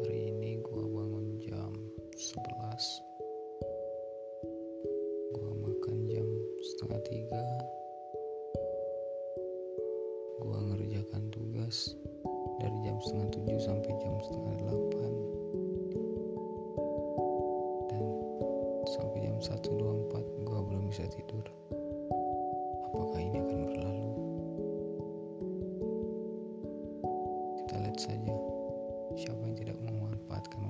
Hari ini gue bangun jam 11 Gue makan jam setengah tiga Gue ngerjakan tugas dari jam setengah tujuh sampai jam setengah delapan Dan sampai jam 1.24 gue belum bisa tidur Apakah ini akan berlalu? Kita lihat saja siapa yang tidak memanfaatkan